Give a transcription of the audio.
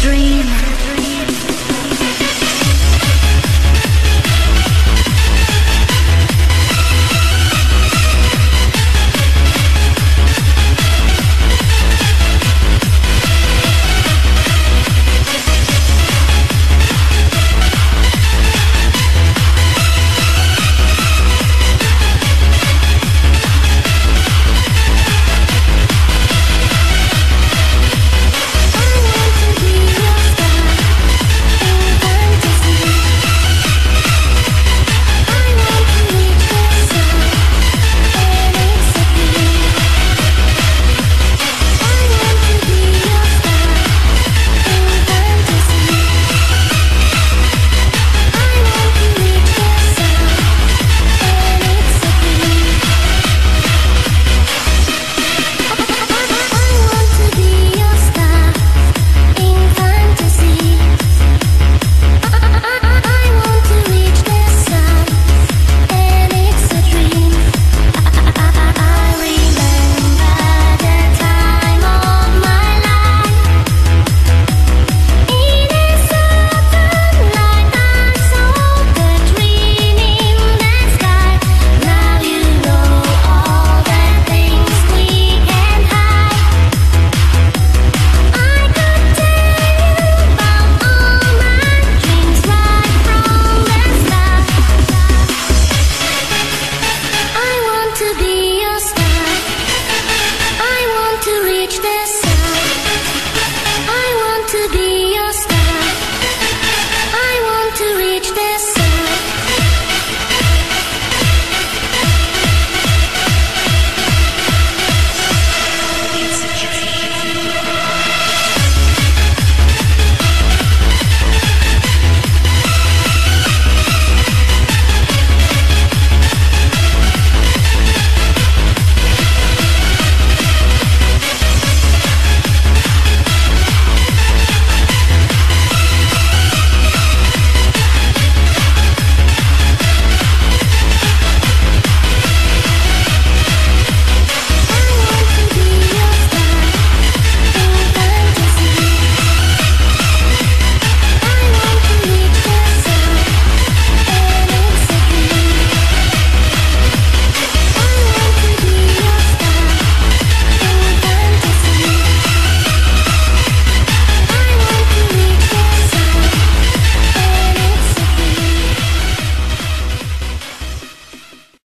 dream.